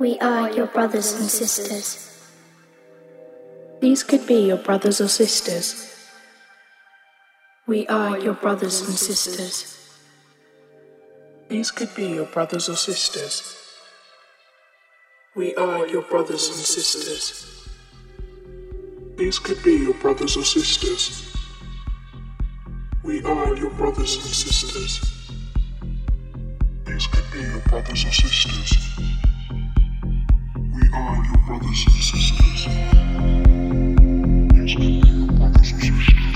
We are your brothers and sisters. These could be your brothers or sisters. We are your brothers and sisters. These could be your brothers or sisters. We are your brothers and sisters. These could be your brothers or sisters. We are your brothers and sisters. These could be your brothers or sisters. Are your brothers and sisters. These be your brothers or sisters.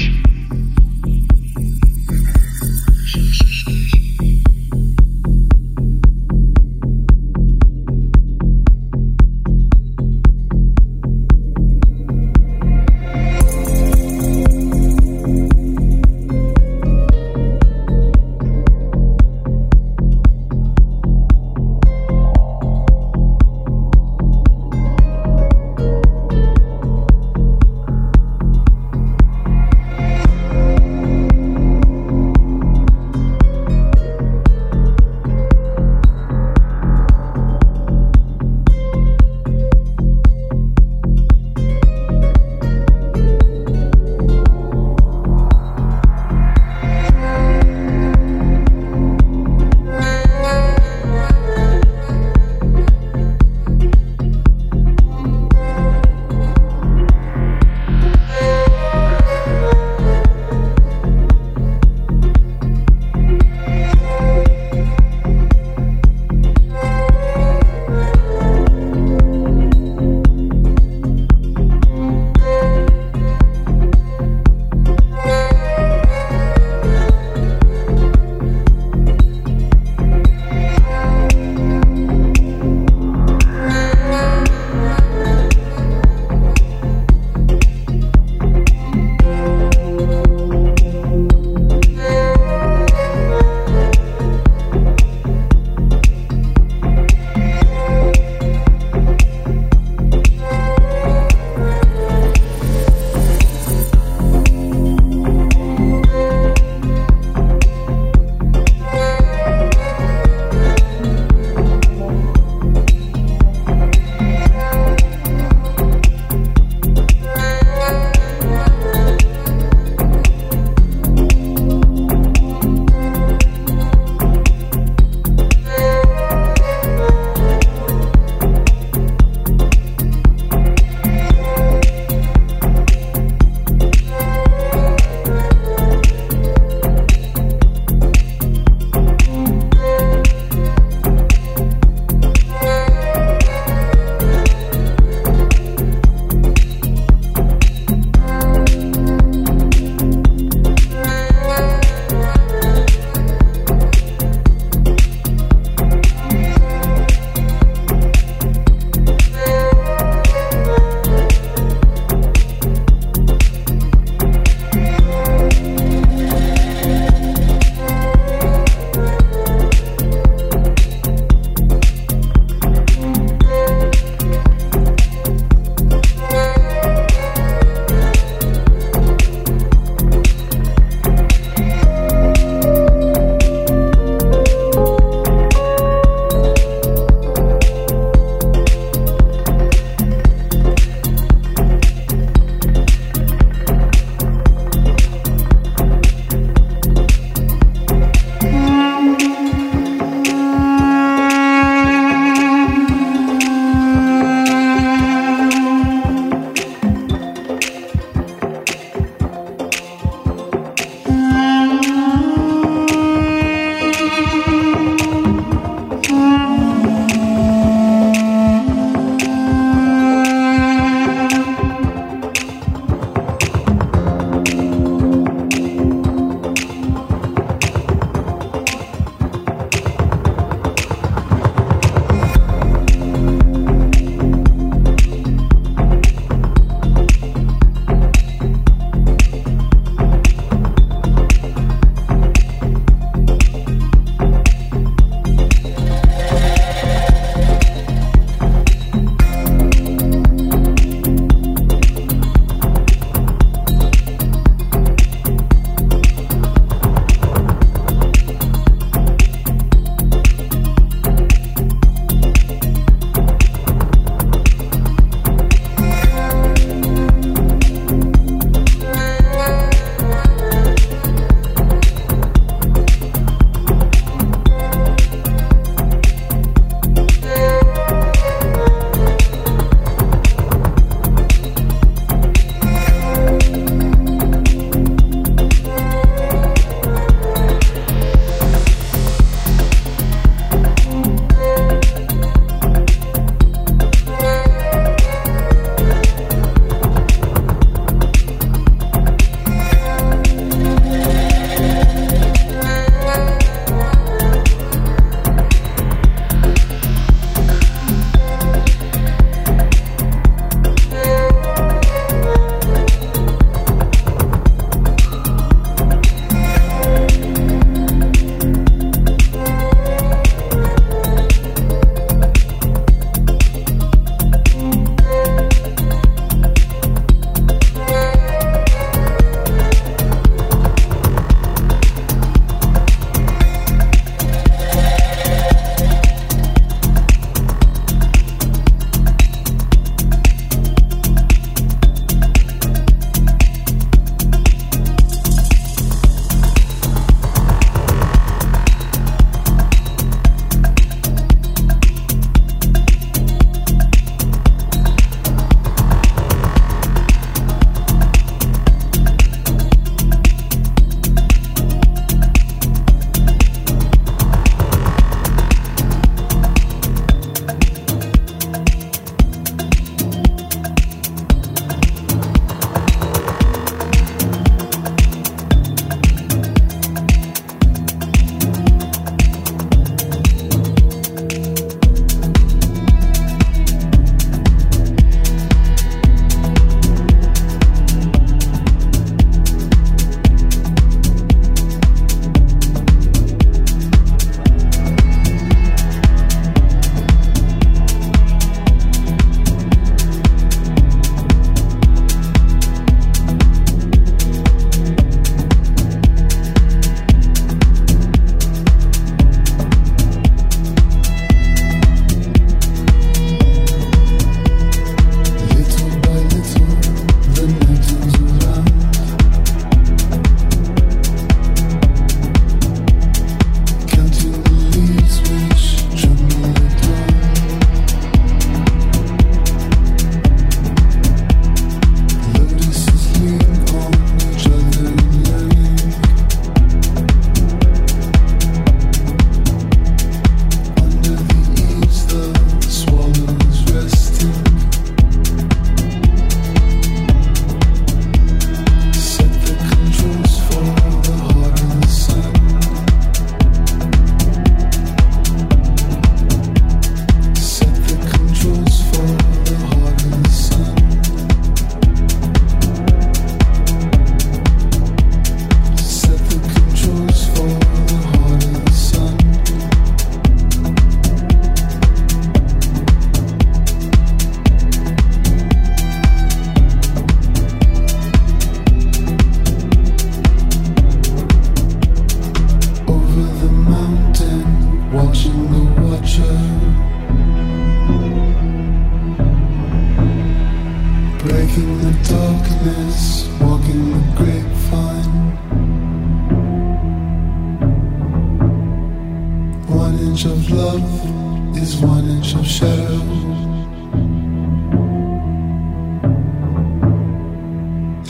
of love is one inch of shadow.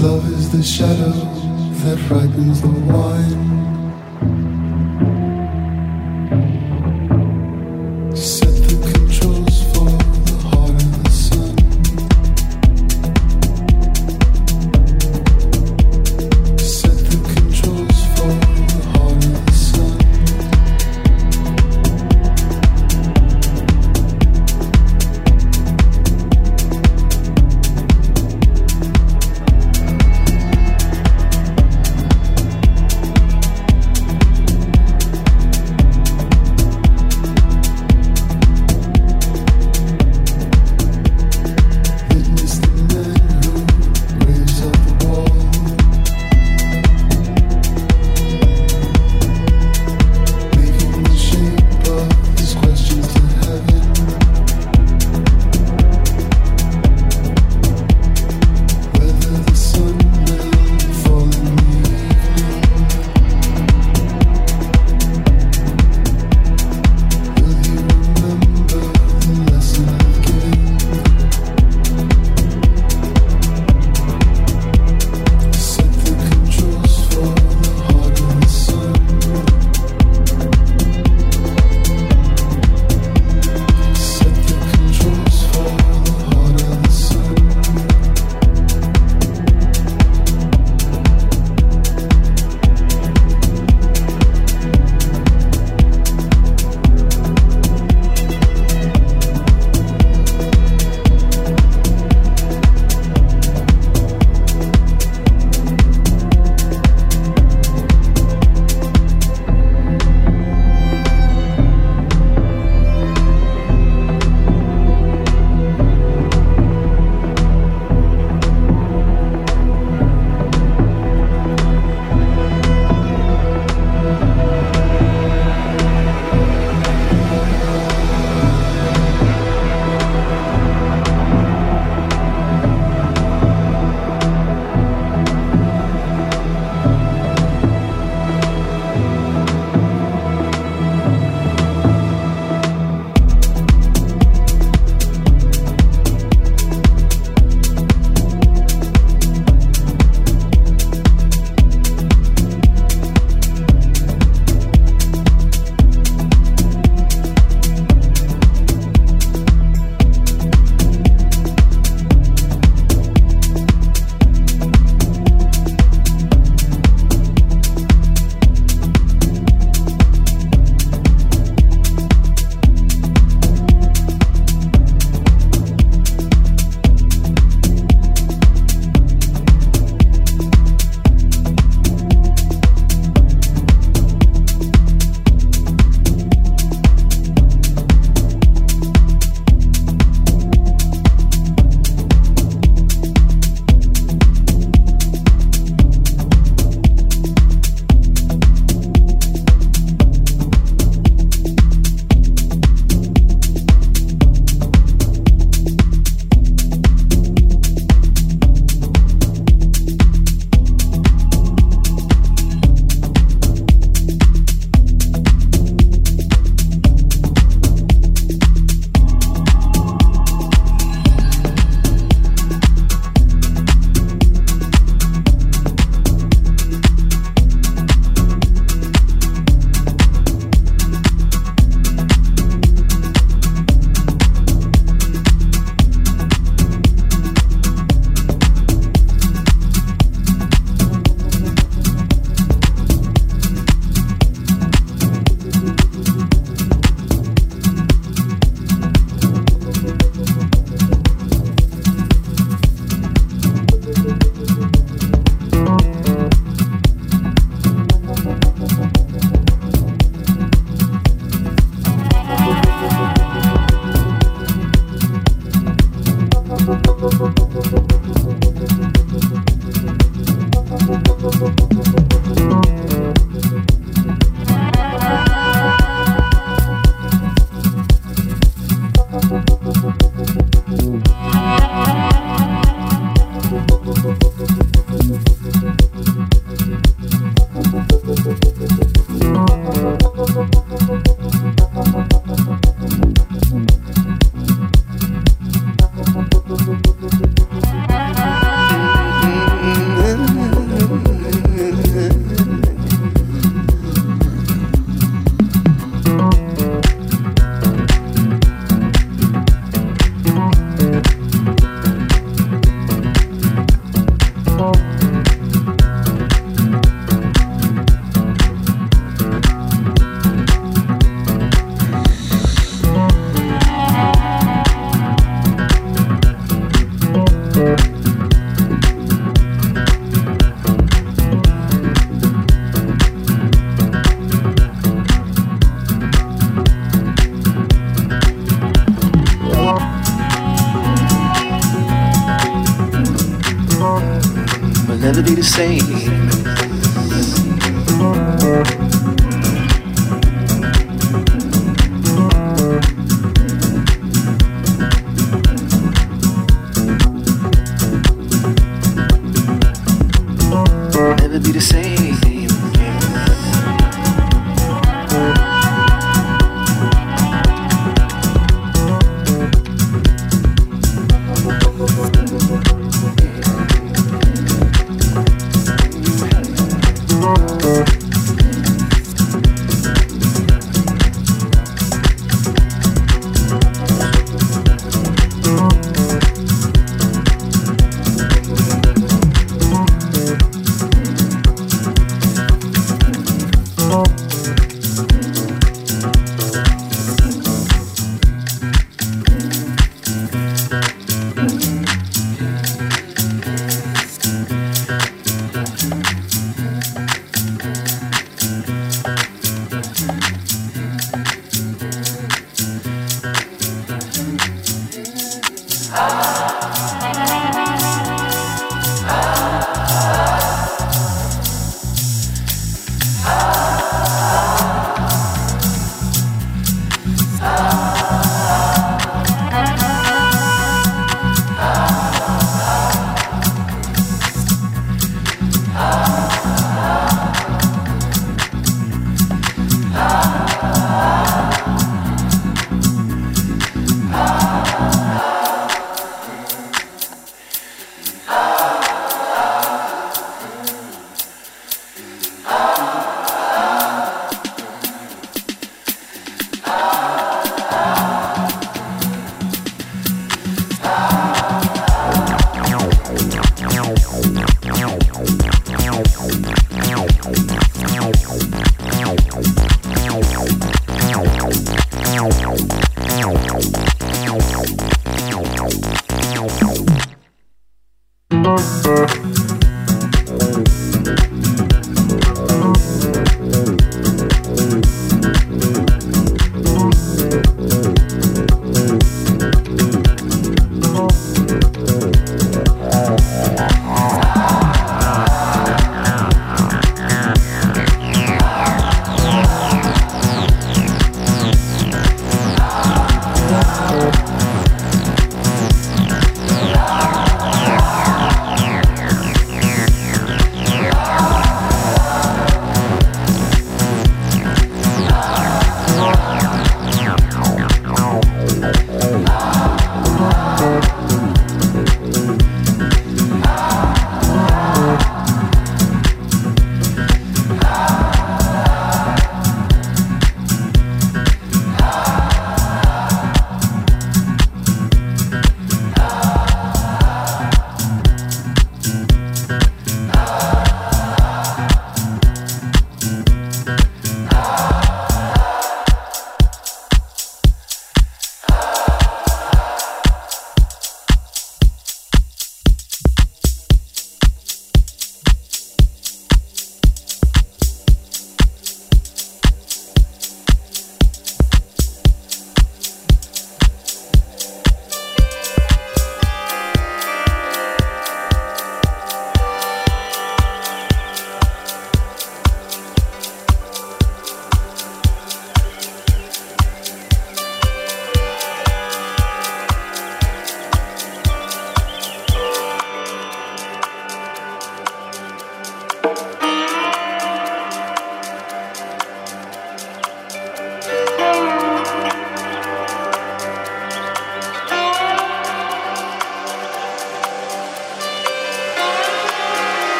Love is the shadow that frightens the wine. Never be the same.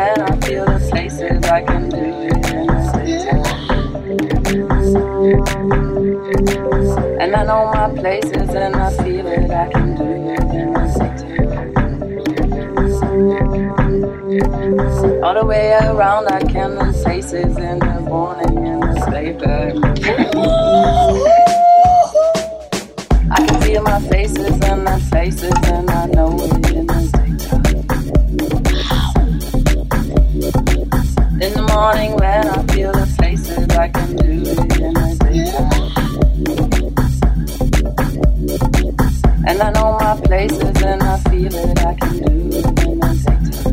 When I feel the places I can do it. And I know my places and I feel it I can do it. All the way around I can the places in the morning and the daytime. I can feel my faces and my faces and morning when I feel the faces I can do it in the daytime. And I know my places and I feel it I can do it in the daytime.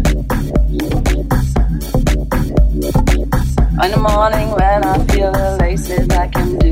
In the morning when I feel the laces I can do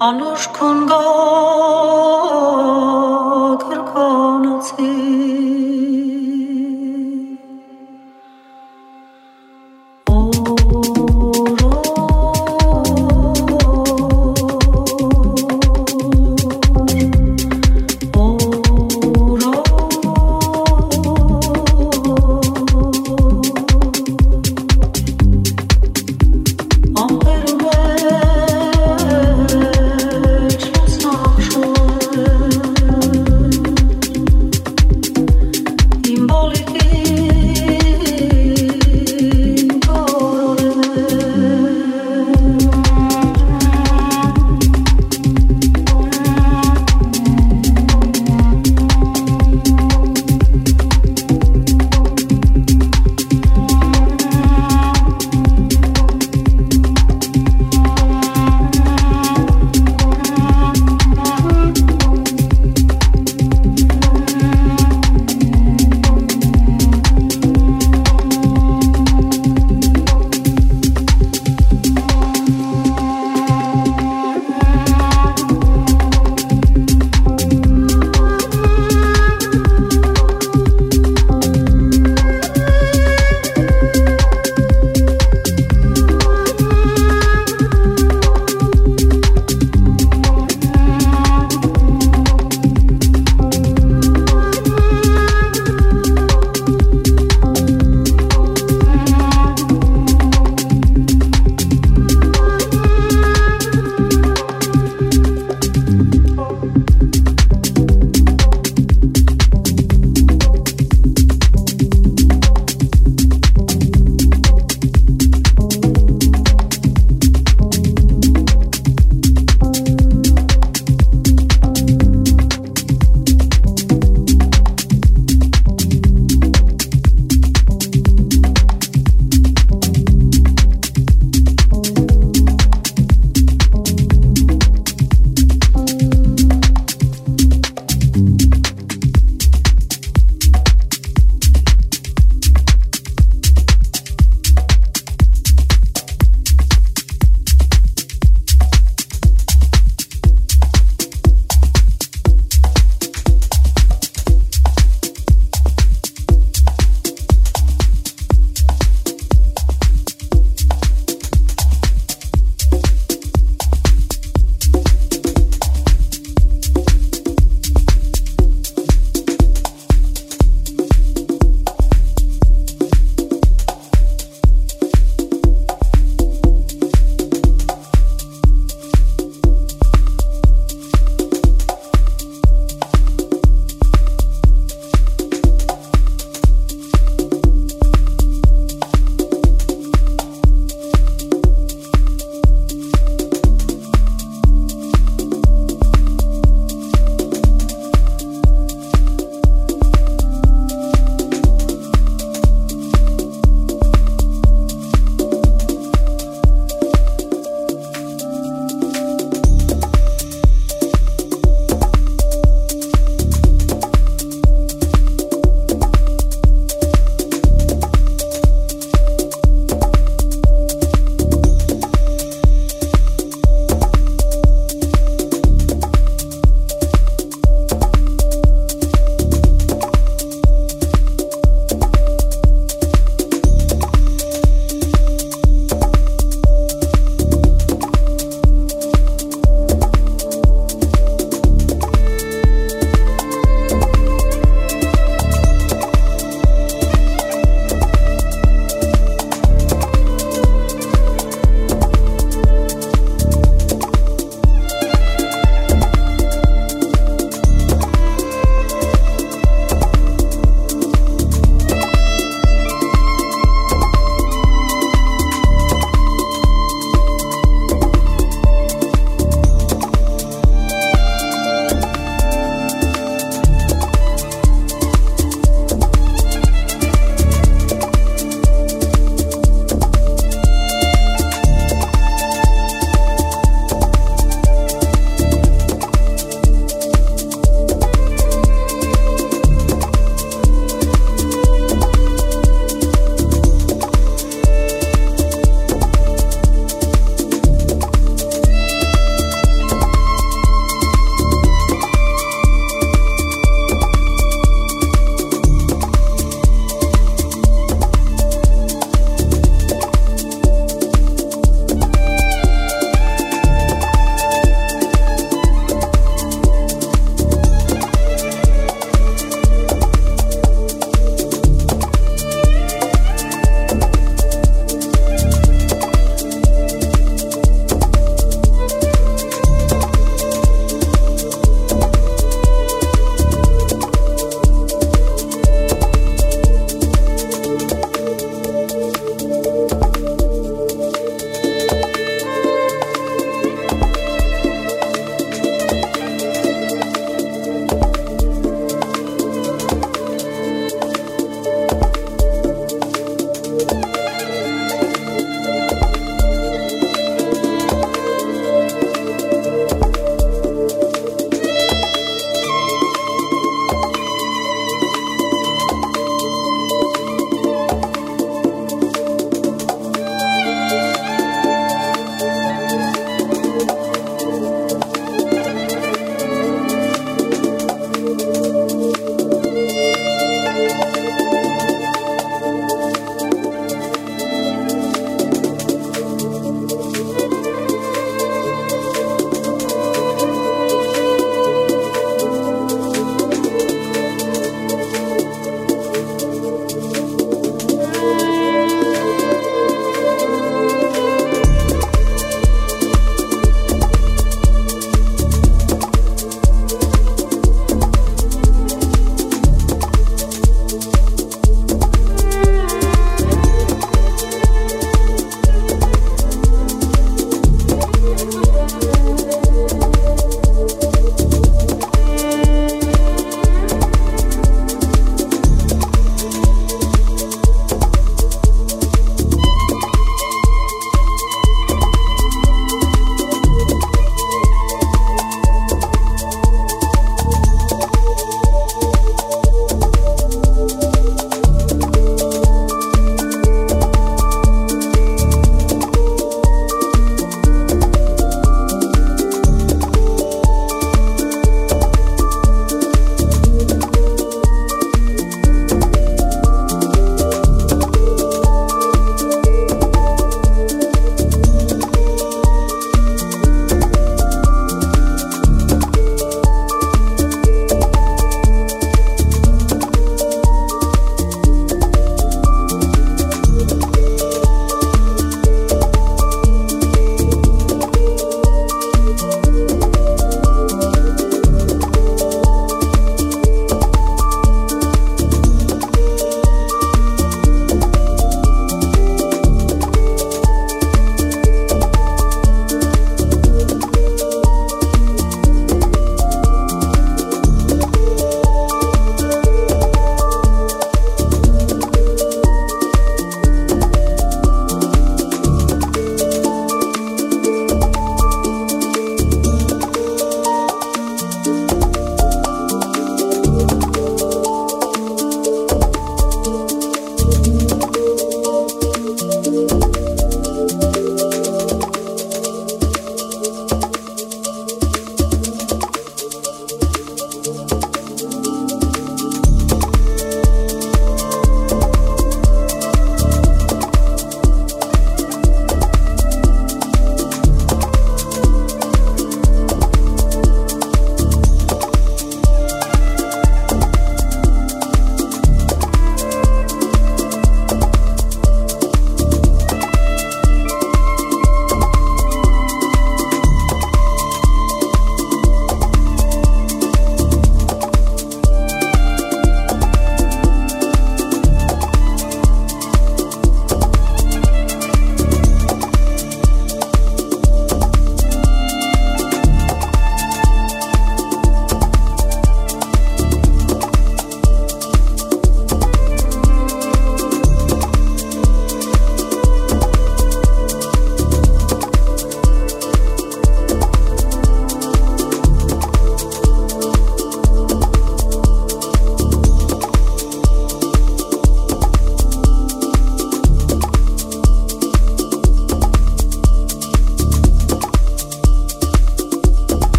Anuşkun gol